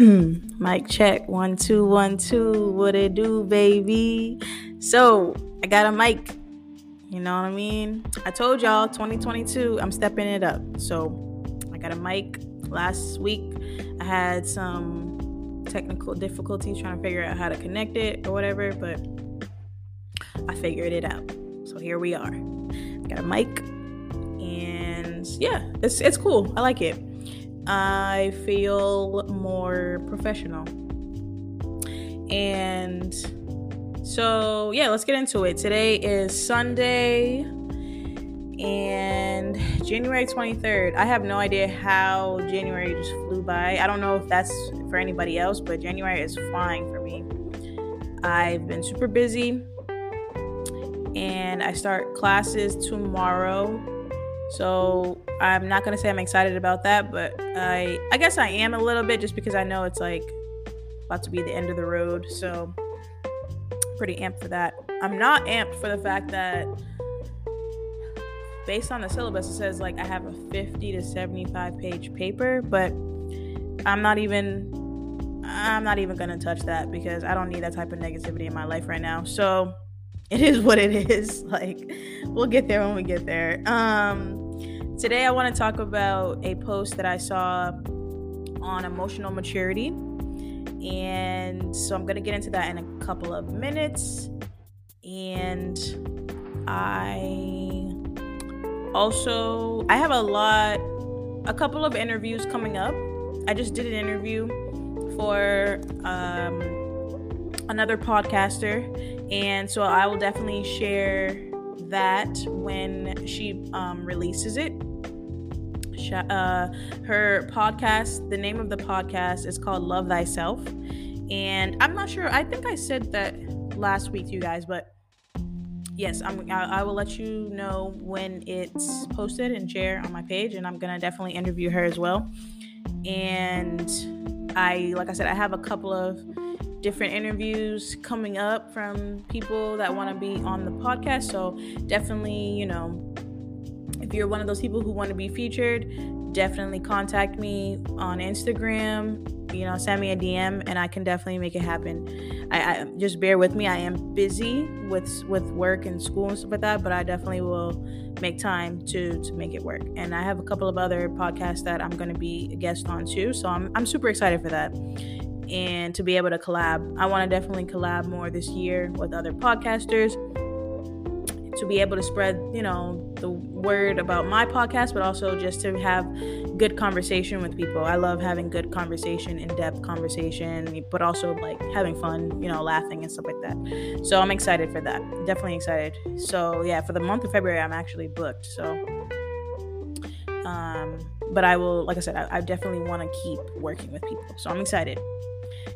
Mic check one two one two. What it do, baby? So I got a mic. You know what I mean? I told y'all 2022. I'm stepping it up. So I got a mic. Last week I had some technical difficulties trying to figure out how to connect it or whatever, but I figured it out. So here we are. Got a mic, and yeah, it's it's cool. I like it. I feel more professional. And so, yeah, let's get into it. Today is Sunday and January 23rd. I have no idea how January just flew by. I don't know if that's for anybody else, but January is flying for me. I've been super busy and I start classes tomorrow so I'm not gonna say I'm excited about that, but I I guess I am a little bit just because I know it's like about to be the end of the road. So pretty amped for that. I'm not amped for the fact that based on the syllabus it says like I have a 50 to 75 page paper, but I'm not even I'm not even gonna touch that because I don't need that type of negativity in my life right now. So it is what it is. Like we'll get there when we get there. Um Today, I want to talk about a post that I saw on emotional maturity. And so I'm going to get into that in a couple of minutes. And I also I have a lot a couple of interviews coming up. I just did an interview for um, another podcaster, and so I will definitely share that when she um, releases it uh, her podcast. The name of the podcast is called Love Thyself. And I'm not sure, I think I said that last week to you guys, but yes, I'm, I, I will let you know when it's posted and share on my page. And I'm going to definitely interview her as well. And I, like I said, I have a couple of different interviews coming up from people that want to be on the podcast. So definitely, you know, if you're one of those people who want to be featured, definitely contact me on Instagram. You know, send me a DM, and I can definitely make it happen. I, I just bear with me. I am busy with with work and school and stuff like that, but I definitely will make time to to make it work. And I have a couple of other podcasts that I'm going to be a guest on too, so I'm I'm super excited for that and to be able to collab. I want to definitely collab more this year with other podcasters to be able to spread, you know, the word about my podcast, but also just to have good conversation with people. I love having good conversation, in depth conversation, but also like having fun, you know, laughing and stuff like that. So I'm excited for that. Definitely excited. So yeah, for the month of February, I'm actually booked. So, um, but I will, like I said, I, I definitely want to keep working with people. So I'm excited.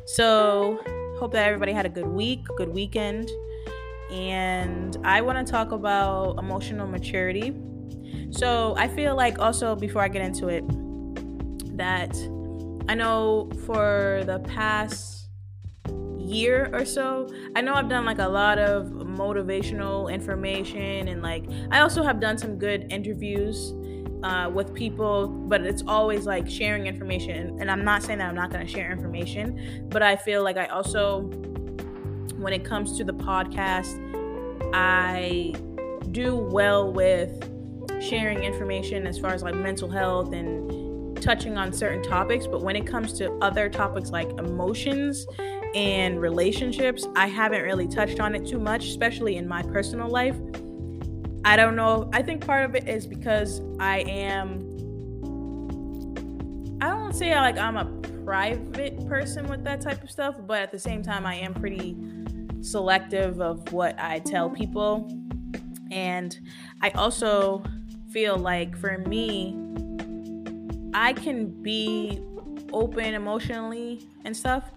So hope that everybody had a good week, good weekend and I want to talk about emotional maturity. So, I feel like also before I get into it, that I know for the past year or so, I know I've done like a lot of motivational information, and like I also have done some good interviews uh, with people, but it's always like sharing information. And I'm not saying that I'm not going to share information, but I feel like I also when it comes to the podcast, I do well with sharing information as far as like mental health and touching on certain topics. But when it comes to other topics like emotions and relationships, I haven't really touched on it too much, especially in my personal life. I don't know. I think part of it is because I am. I don't say like I'm a private person with that type of stuff, but at the same time, I am pretty selective of what I tell people. And I also feel like for me, I can be open emotionally and stuff.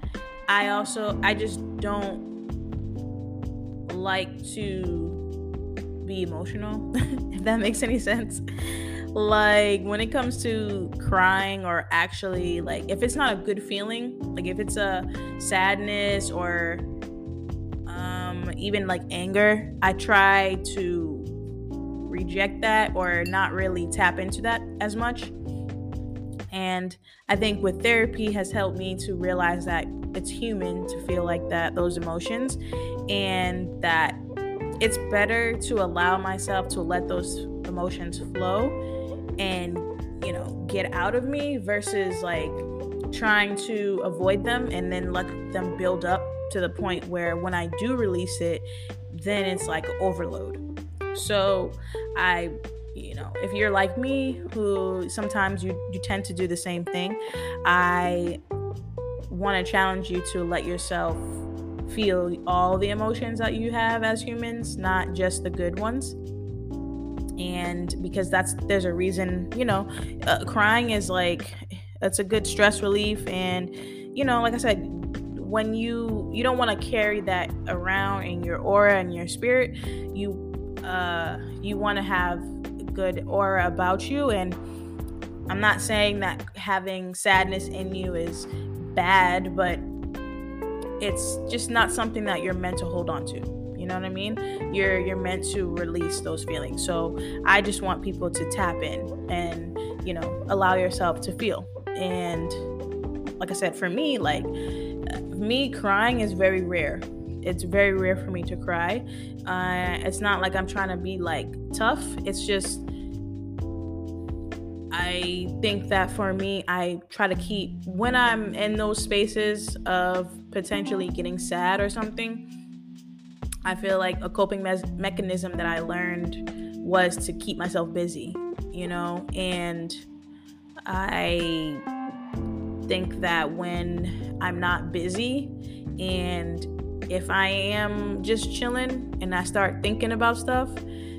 I also I just don't like to be emotional, if that makes any sense. Like when it comes to crying or actually like if it's not a good feeling, like if it's a sadness or um even like anger, I try to reject that or not really tap into that as much. And I think with therapy has helped me to realize that it's human to feel like that, those emotions, and that it's better to allow myself to let those emotions flow and, you know, get out of me versus like trying to avoid them and then let them build up to the point where when I do release it, then it's like overload. So I you know if you're like me who sometimes you you tend to do the same thing i want to challenge you to let yourself feel all the emotions that you have as humans not just the good ones. And because that's there's a reason you know uh, crying is like it's a good stress relief. And you know like i said when you you don't want to carry that around in your aura and your spirit you uh you want to have good aura about you. And I'm not saying that having sadness in you is bad, but it's just not something that you're meant to hold on to. You know what I mean? You're you're meant to release those feelings. So I just want people to tap in and you know allow yourself to feel. And like I said, for me, like me crying is very rare it's very rare for me to cry. Uh, it's not like I'm trying to be like tough. It's just I think that for me, I try to keep when I'm in those spaces of potentially getting sad or something. I feel like a coping me- mechanism that I learned was to keep myself busy, you know, and I think that when I'm not busy and if I am just chilling and I start thinking about stuff,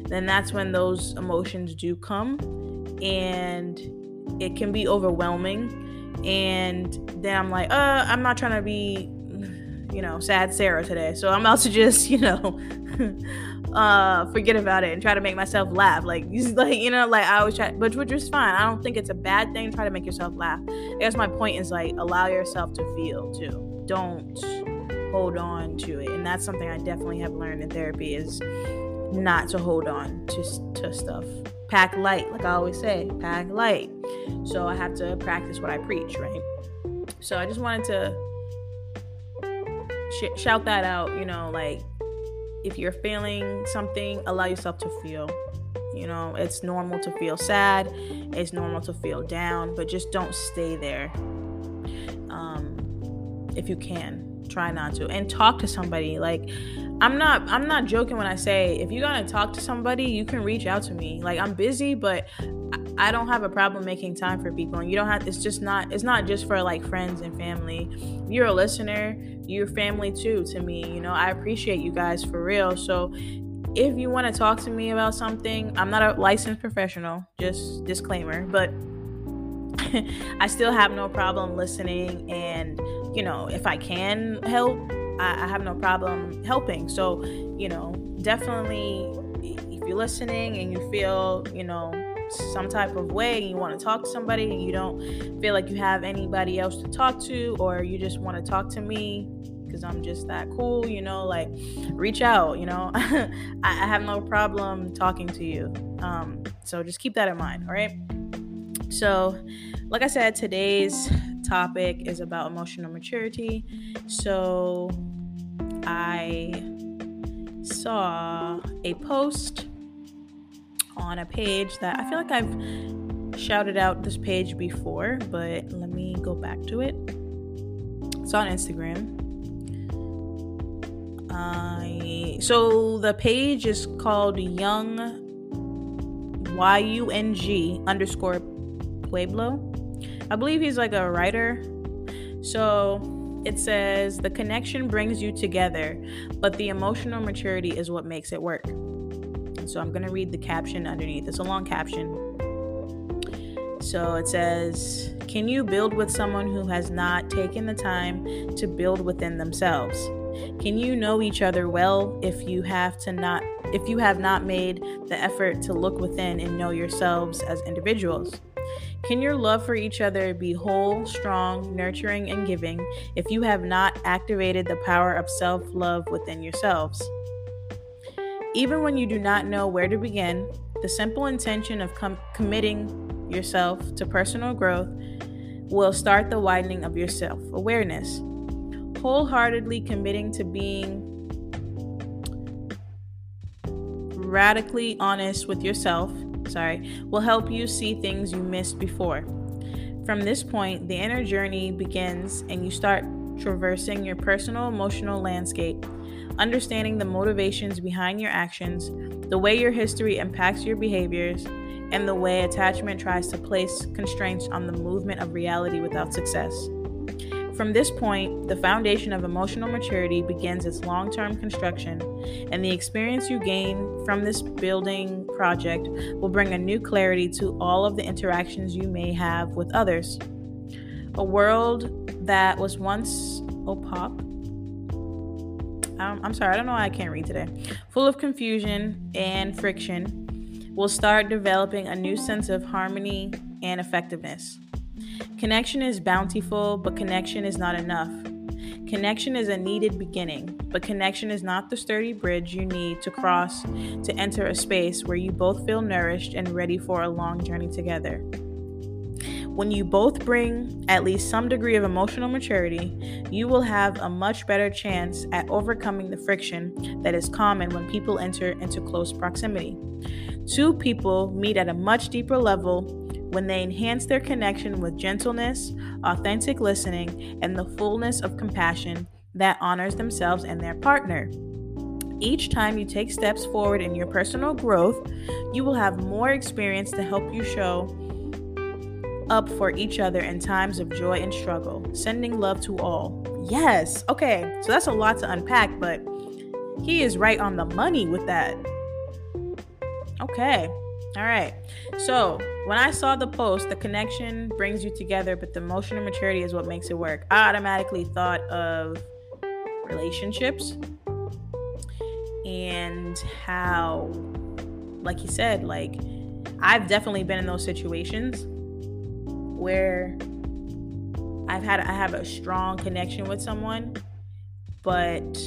then that's when those emotions do come. And it can be overwhelming. And then I'm like, uh, I'm not trying to be, you know, sad Sarah today. So I'm about to just, you know, uh forget about it and try to make myself laugh. Like like you know like i always try but which is fine. I don't think it's a bad thing to try to make yourself laugh. I guess my point is like allow yourself to feel too. Don't hold on to it. And that's something i definitely have learned in therapy is not to hold on to, to stuff. Pack light like i always say pack light. So i have to practice what i preach right? So i just wanted to sh- shout that out you know like if you're feeling something allow yourself to feel. You know it's normal to feel sad it's normal to feel down but just don't stay there um, if you can try not to and talk to somebody. Like i'm not i'm not joking when i say if you're gonna talk to somebody you can reach out to me. Like i'm busy but i don't have a problem making time for people. And you don't have it's just not it's not just for like friends and family. You're a listener you're family too to me you know? I appreciate you guys for real. So if you want to talk to me about something i'm not a licensed professional just disclaimer but I still have no problem listening and you know, if I can help, I, I have no problem helping. So, you know, definitely if you're listening and you feel, you know, some type of way and you want to talk to somebody and you don't feel like you have anybody else to talk to or you just want to talk to me because I'm just that cool, you know, like reach out, you know. I, I, have no problem talking to you. Um, so just keep that in mind, all right? So, like I said, today's topic is about emotional maturity. So I saw a post on a page that I feel like I've shouted out this page before, but let me go back to it. It's on Instagram. Uh, so the page is called Yung Y U N G underscore Pueblo. I believe he's like a writer. So it says the connection brings you together, but the emotional maturity is what makes it work. So I'm going to read the caption underneath. It's a long caption. So it says, Can you build with someone who has not taken the time to build within themselves? Can you know each other well if you have to not if you have not made the effort to look within and know yourselves as individuals? Can your love for each other be whole, strong, nurturing, and giving if you have not activated the power of self love within yourselves? Even when you do not know where to begin, the simple intention of com- committing yourself to personal growth will start the widening of your self awareness. Wholeheartedly committing to being radically honest with yourself sorry, will help you see things you missed before. From this point, the inner journey begins and you start traversing your personal emotional landscape, understanding the motivations behind your actions, the way your history impacts your behaviors, and the way attachment tries to place constraints on the movement of reality without success. From this point, the foundation of emotional maturity begins its long term construction, and the experience you gain from this building project will bring a new clarity to all of the interactions you may have with others. A world that was once, oh, pop. Um, I'm sorry, I don't know why I can't read today. Full of confusion and friction, will start developing a new sense of harmony and effectiveness. Connection is bountiful, but connection is not enough. Connection is a needed beginning, but connection is not the sturdy bridge you need to cross to enter a space where you both feel nourished and ready for a long journey together. When you both bring at least some degree of emotional maturity, you will have a much better chance at overcoming the friction that is common when people enter into close proximity. Two people meet at a much deeper level when they enhance their connection with gentleness, authentic listening, and the fullness of compassion that honors themselves and their partner. Each time you take steps forward in your personal growth, you will have more experience to help you show up for each other in times of joy and struggle, sending love to all. Yes, okay, so that's a lot to unpack, but he is right on the money with that. Okay, all right. So when I saw the post, the connection brings you together, but the emotional maturity is what makes it work. I automatically thought of relationships and how, like you said, like I've definitely been in those situations where I've had I have a strong connection with someone, but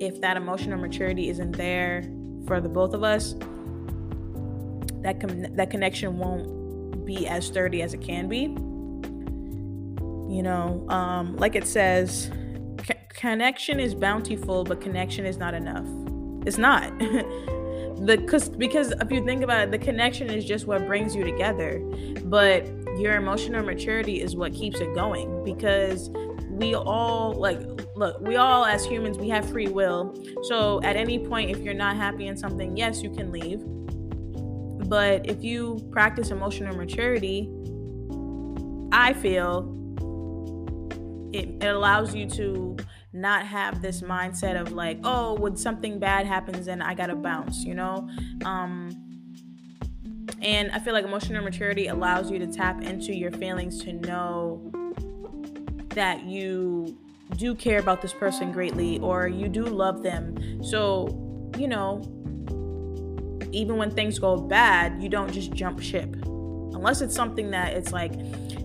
if that emotional maturity isn't there for the both of us, that con- that connection won't be as sturdy as it can be. You know, um, like it says, c- connection is bountiful, but connection is not enough. It's not. the cause, because if you think about it, the connection is just what brings you together, but your emotional maturity is what keeps it going because we all like look we all as humans we have free will so at any point if you're not happy in something yes you can leave but if you practice emotional maturity, I feel it, it allows you to not have this mindset of like, oh, when something bad happens, then I gotta bounce, you know? Um, and I feel like emotional maturity allows you to tap into your feelings to know that you do care about this person greatly or you do love them. So, you know, even when things go bad, you don't just jump ship. Unless it's something that it's like,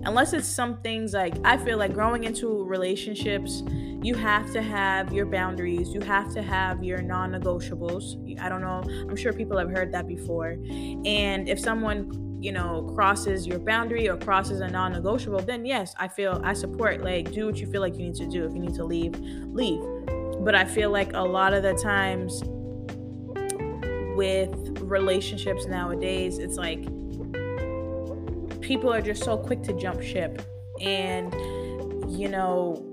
unless it's some things like, I feel like growing into relationships, you have to have your boundaries, you have to have your non negotiables. I don't know, I'm sure people have heard that before. And if someone you know crosses your boundary or crosses a non-negotiable then yes i feel i support like do what you feel like you need to do if you need to leave leave but i feel like a lot of the times with relationships nowadays, it's like people are just so quick to jump ship. And, you know,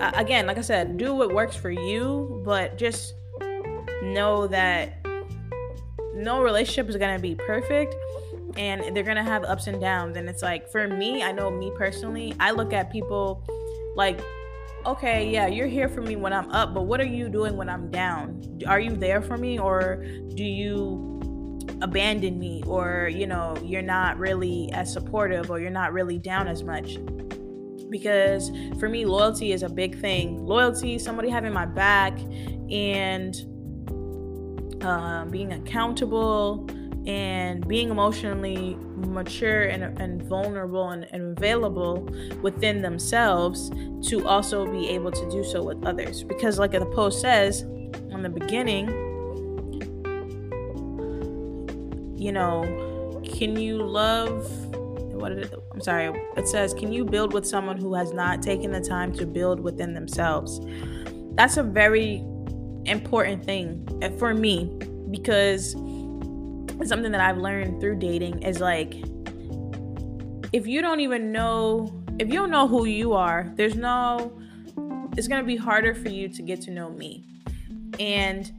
again, like I said, do what works for you, but just know that no relationship is going to be perfect and they're going to have ups and downs. And it's like, for me, I know me personally, I look at people like okay, yeah, you're here for me when I'm up, but what are you doing when I'm down? Are you there for me or do you abandon me or you know you're not really as supportive or you're not really down as much because for me loyalty is a big thing loyalty somebody having my back and uh, being accountable and being emotionally mature and, and vulnerable and, and, available within themselves to also be able to do so with others. Because, like the post says in the beginning, you know, can you love? What it, I'm sorry, it says, can you build with someone who has not taken the time to build within themselves? That's a very important thing eh, for me because something that I've learned through dating is like if you don't even know if you don't know who you are, there's no it's going to be harder for you to get to know me. And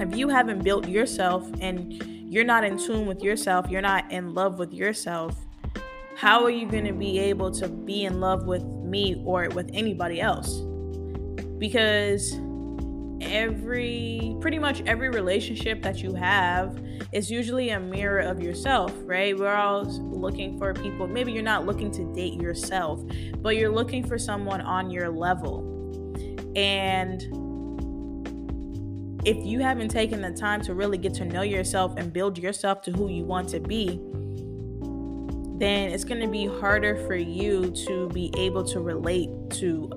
if you haven't built yourself and you're not in tune with yourself, you're not in love with yourself, how are you going to be able to be in love with me or with anybody else? Because every pretty much every relationship that you have is usually a mirror of yourself, right? We're all looking for people. Maybe you're not looking to date yourself, but you're looking for someone on your level. And if you haven't taken the time to really get to know yourself and build yourself to who you want to be, then it's going to be harder for you to be able to relate to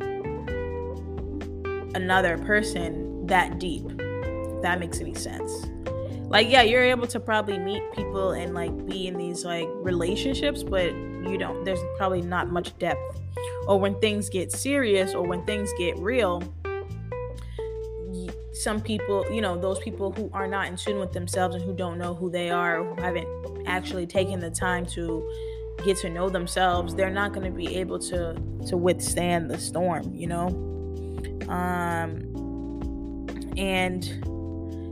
another person that deep. That makes any sense. Like yeah you're able to probably meet people and like be in these like relationships but you don't there's probably not much depth. Or when things get serious or when things get real some people you know those people who are not in tune with themselves and who don't know who they are who haven't actually taken the time to get to know themselves they're not going to be able to to withstand the storm you know? Um and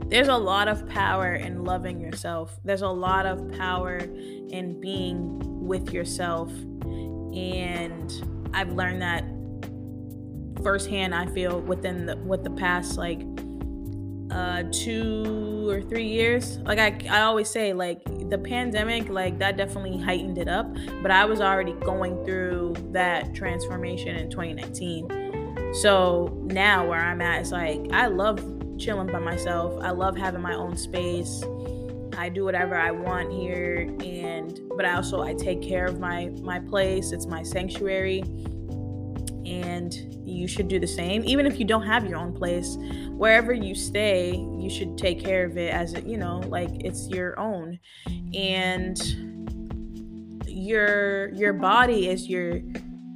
there's a lot of power in loving yourself. There's a lot of power in being with yourself. And I've learned that firsthand, I feel, within the with the past like uh two or three years. Like I I always say, like the pandemic, like that definitely heightened it up. But I was already going through that transformation in 2019. So now where I'm at is like I love chilling by myself. I love having my own space. I do whatever I want here and but I also I take care of my my place. It's my sanctuary. And you should do the same even if you don't have your own place. Wherever you stay, you should take care of it as it, you know, like it's your own. And your your body is your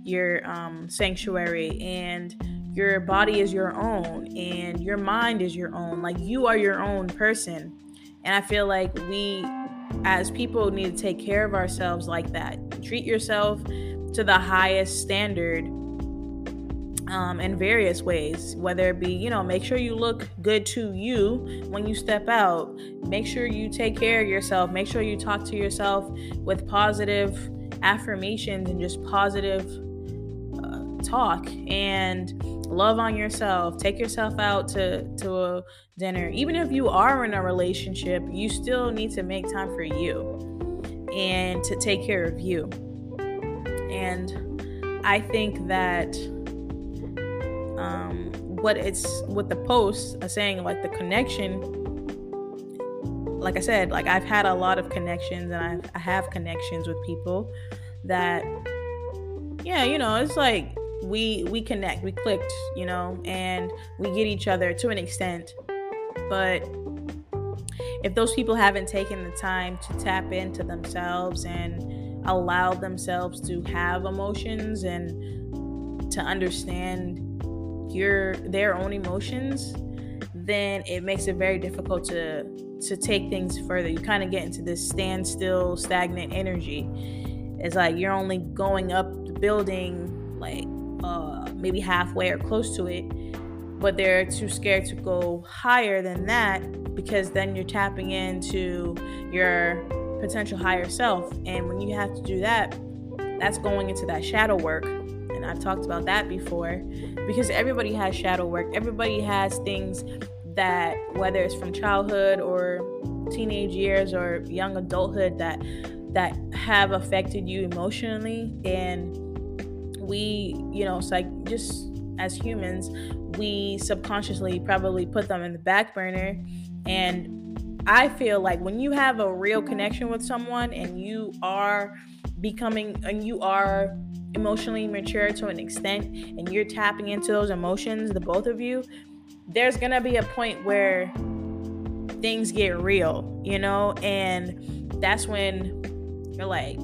your um sanctuary and your body is your own and your mind is your own. Like you are your own person. And I feel like we as people need to take care of ourselves like that. Treat yourself to the highest standard um, in various ways, whether it be, you know, make sure you look good to you when you step out. Make sure you take care of yourself. Make sure you talk to yourself with positive affirmations and just positive talk. And love on yourself take yourself out to to a dinner even if you are in a relationship you still need to make time for you and to take care of you and i think that um what it's what the post are saying like the connection like i said like i've had a lot of connections and I've, i have connections with people that yeah you know it's like we we connect we clicked you know and we get each other to an extent. But if those people haven't taken the time to tap into themselves and allow themselves to have emotions and to understand your their own emotions then it makes it very difficult to to take things further. You kind of get into this standstill stagnant energy. It's like you're only going up the building like uh, maybe halfway or close to it, but they're too scared to go higher than that because then you're tapping into your potential higher self. And when you have to do that, that's going into that shadow work. And I've talked about that before because everybody has shadow work, everybody has things that, whether it's from childhood or teenage years or young adulthood that that have affected you emotionally and we you know it's like just as humans we subconsciously probably put them in the back burner and I feel like when you have a real connection with someone and you are becoming and you are emotionally mature to an extent and you're tapping into those emotions, the both of you, there's going to be a point where things get real, you know? And that's when you're like,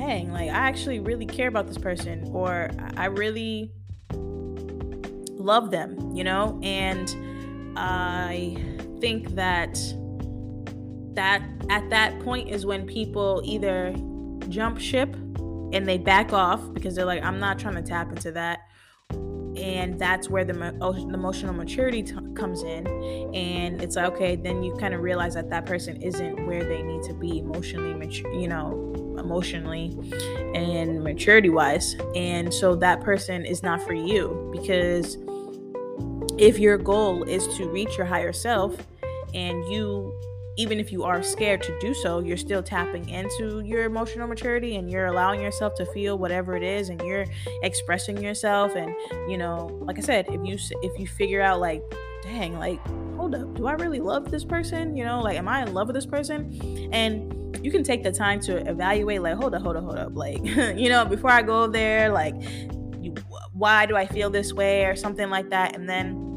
dang, like I actually really care about this person or I really love them, you know? And I think that that at that point is when people either jump ship and they back off because they're like, I'm not trying to tap into that. And that's where the, oh, the emotional maturity t- comes in. And it's like, okay, then you kind of realize that that person isn't where they need to be emotionally, mature, you know, emotionally and maturity wise. And so that person is not for you because if your goal is to reach your higher self and you even if you are scared to do so, you're still tapping into your emotional maturity and you're allowing yourself to feel whatever it is and you're expressing yourself and you know, like I said, if you if you figure out like, dang, like hold up, do I really love this person? You know, like am I in love with this person? And you can take the time to evaluate like, hold up, hold up, hold up, like, you know, before I go there, like you, why do I feel this way or something like that and then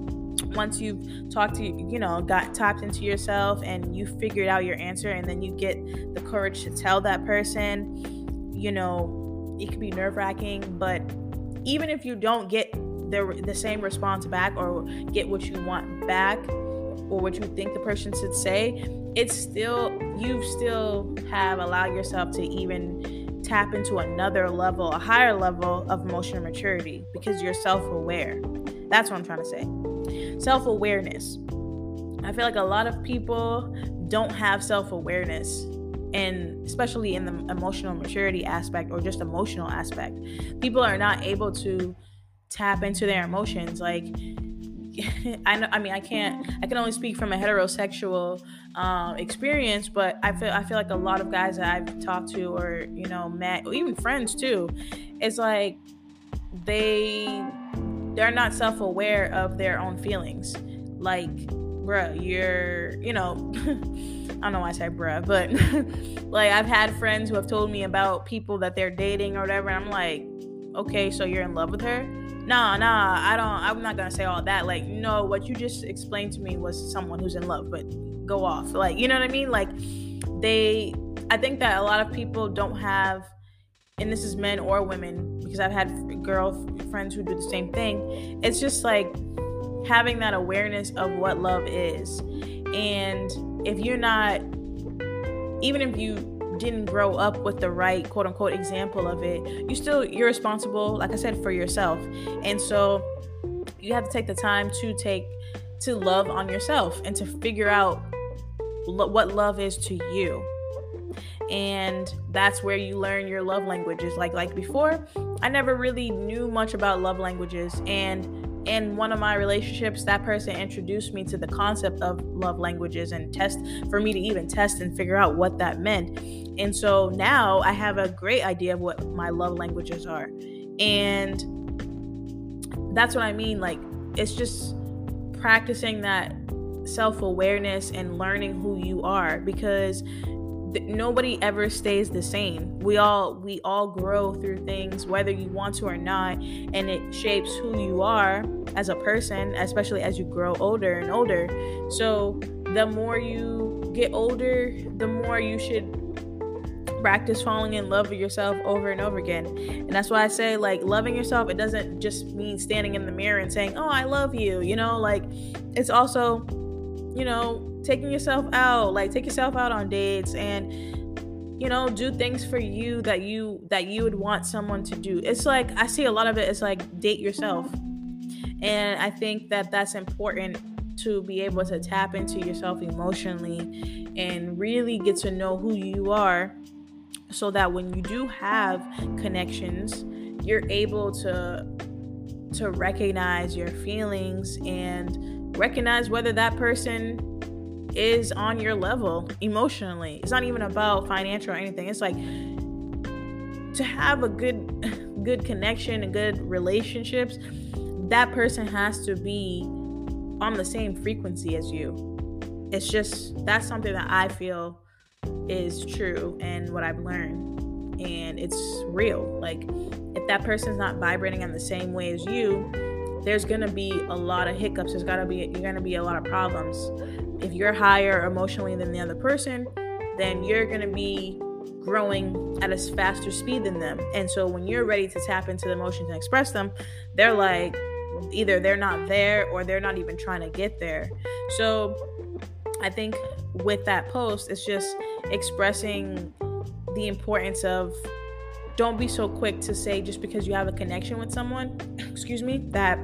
once you've talked to you know got tapped into yourself and you figured out your answer and then you get the courage to tell that person you know it can be nerve-wracking but even if you don't get the, the same response back or get what you want back or what you think the person should say it's still you still have allowed yourself to even tap into another level a higher level of emotional maturity because you're self-aware. That's what i'm trying to say self awareness. I feel like a lot of people don't have self awareness, and especially in the emotional maturity aspect or just emotional aspect. People are not able to tap into their emotions. Like, I know, I mean, I can't, I can only speak from a heterosexual um, experience, but I feel, I feel like a lot of guys that I've talked to or, you know, met, or even friends too, it's like they they're not self-aware of their own feelings. Like bruh you're you know i don't know why i say bruh but like i've had friends who have told me about people that they're dating or whatever i'm like okay so you're in love with her? Nah nah i don't i'm not gonna say all that. Like no what you just explained to me was someone who's in love but go off. Like you know what i mean? Like they i think that a lot of people don't have and this is men or women because I've had girl friends who do the same thing. It's just like having that awareness of what love is. And if you're not even if you didn't grow up with the right quote unquote example of it, you still you're responsible like I said for yourself. And so you have to take the time to take to love on yourself and to figure out lo- what love is to you and that's where you learn your love languages. Like like before i never really knew much about love languages and in one of my relationships that person introduced me to the concept of love languages and test for me to even test and figure out what that meant. And so now i have a great idea of what my love languages are. And that's what i mean like it's just practicing that self-awareness and learning who you are because nobody ever stays the same. We all we all grow through things whether you want to or not and it shapes who you are as a person especially as you grow older and older. So the more you get older the more you should practice falling in love with yourself over and over again. And that's why i say like loving yourself it doesn't just mean standing in the mirror and saying oh i love you you know like it's also you know taking yourself out like take yourself out on dates and you know do things for you that you that you would want someone to do. It's like i see a lot of it it's like date yourself. And i think that that's important to be able to tap into yourself emotionally and really get to know who you are so that when you do have connections you're able to to recognize your feelings and recognize whether that person is on your level emotionally. It's not even about financial or anything. It's like to have a good good connection and good relationships, that person has to be on the same frequency as you. It's just that's something that I feel is true and what I've learned. And it's real. Like if that person's not vibrating in the same way as you, there's gonna be a lot of hiccups. There's gotta be you're gonna be a lot of problems. If you're higher emotionally than the other person, then you're gonna be growing at a faster speed than them. And so when you're ready to tap into the emotions and express them, they're like either they're not there or they're not even trying to get there. So I think with that post, it's just expressing the importance of don't be so quick to say just because you have a connection with someone, excuse me, that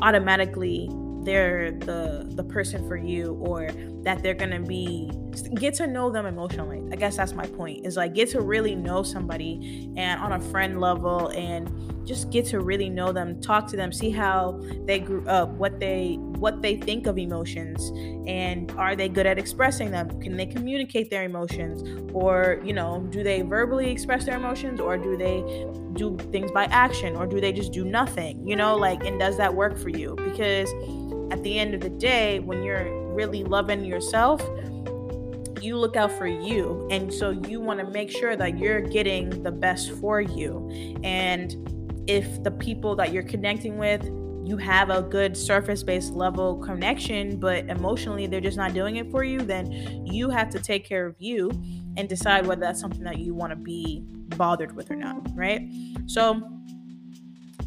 automatically they're the the person for you or that they're gonna be get to know them emotionally. I guess that's my point is like get to really know somebody and on a friend level and just get to really know them talk to them see how they grew up what they what they think of emotions and are they good at expressing them? Can they communicate their emotions? Or you know do they verbally express their emotions? Or do they do things by action? Or do they just do nothing? You know like and does that work for you? Because at the end of the day, when you're really loving yourself, you look out for you. And so you want to make sure that you're getting the best for you. And if the people that you're connecting with, you have a good surface based level connection, but emotionally they're just not doing it for you, then you have to take care of you and decide whether that's something that you want to be bothered with or not, right? So,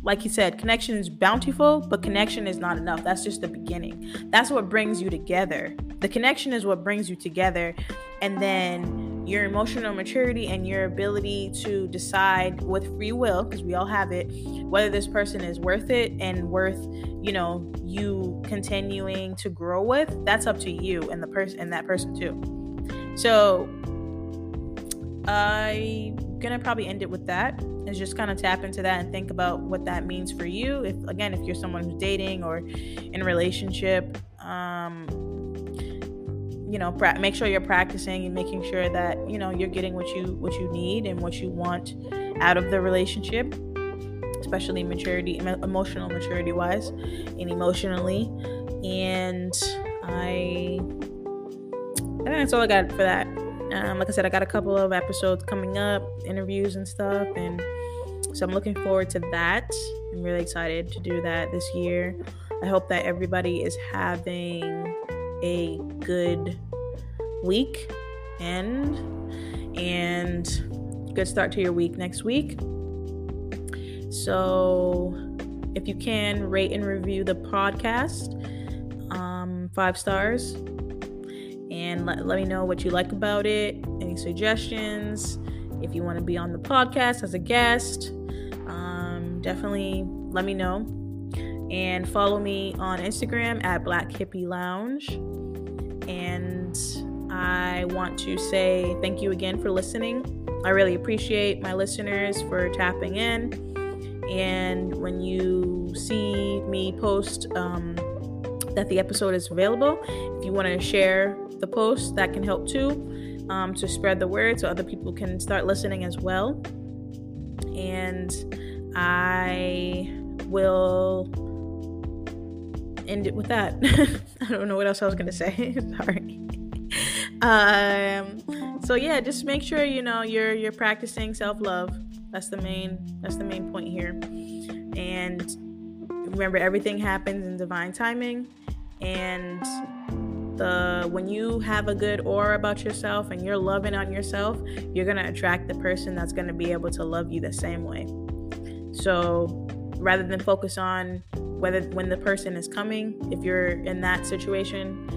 like you said, connection is bountiful, but connection is not enough. That's just the beginning. That's what brings you together. The connection is what brings you together. And then your emotional maturity and your ability to decide with free will, because we all have it, whether this person is worth it and worth, you know, you continuing to grow with, that's up to you and the person and that person too. So I'm gonna probably end it with that is just kind of tap into that and think about what that means for you if again if you're someone who's dating or in a relationship um you know pra- make sure you're practicing and making sure that you know you're getting what you what you need and what you want out of the relationship especially maturity emotional maturity wise and emotionally and i I think that's all I got for that. Um, like I said, I got a couple of episodes coming up, interviews and stuff, and so I'm looking forward to that. I'm really excited to do that this year. I hope that everybody is having a good week and and good start to your week next week. So if you can rate and review the podcast, um, five stars and let, let me know what you like about it, any suggestions. If you want to be on the podcast as a guest, um, definitely let me know. And follow me on Instagram at Black Hippie Lounge. And I want to say thank you again for listening. I really appreciate my listeners for tapping in. And when you see me post um, that the episode is available, if you want to share the post, that can help too um, to spread the word so other people can start listening as well. And I will end it with that. I don't know what else I was going to say. Sorry. Um, so yeah, just make sure you know you're you're practicing self-love. That's the main that's the main point here. And remember everything happens in divine timing and the when you have a good aura about yourself and you're loving on yourself, you're going to attract the person that's going to be able to love you the same way. So, rather than focus on whether when the person is coming, if you're in that situation,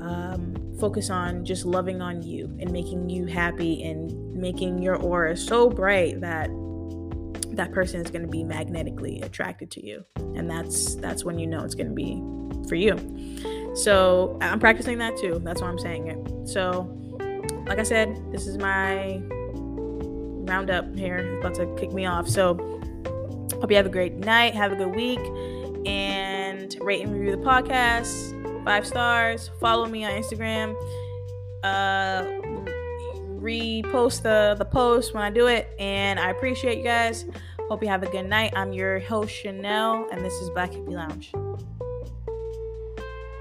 um, focus on just loving on you and making you happy and making your aura so bright that that person is going to be magnetically attracted to you and that's that's when you know it's going to be for you so I'm practicing that too. That's why I'm saying it. So, like I said, this is my roundup here. It's about to kick me off. So, hope you have a great night. Have a good week. And rate and review the podcast. five stars. Follow me on Instagram. Uh, repost the the post when I do it, and I appreciate you guys. Hope you have a good night. I'm your host Chanel, and this is Black Hippie Lounge.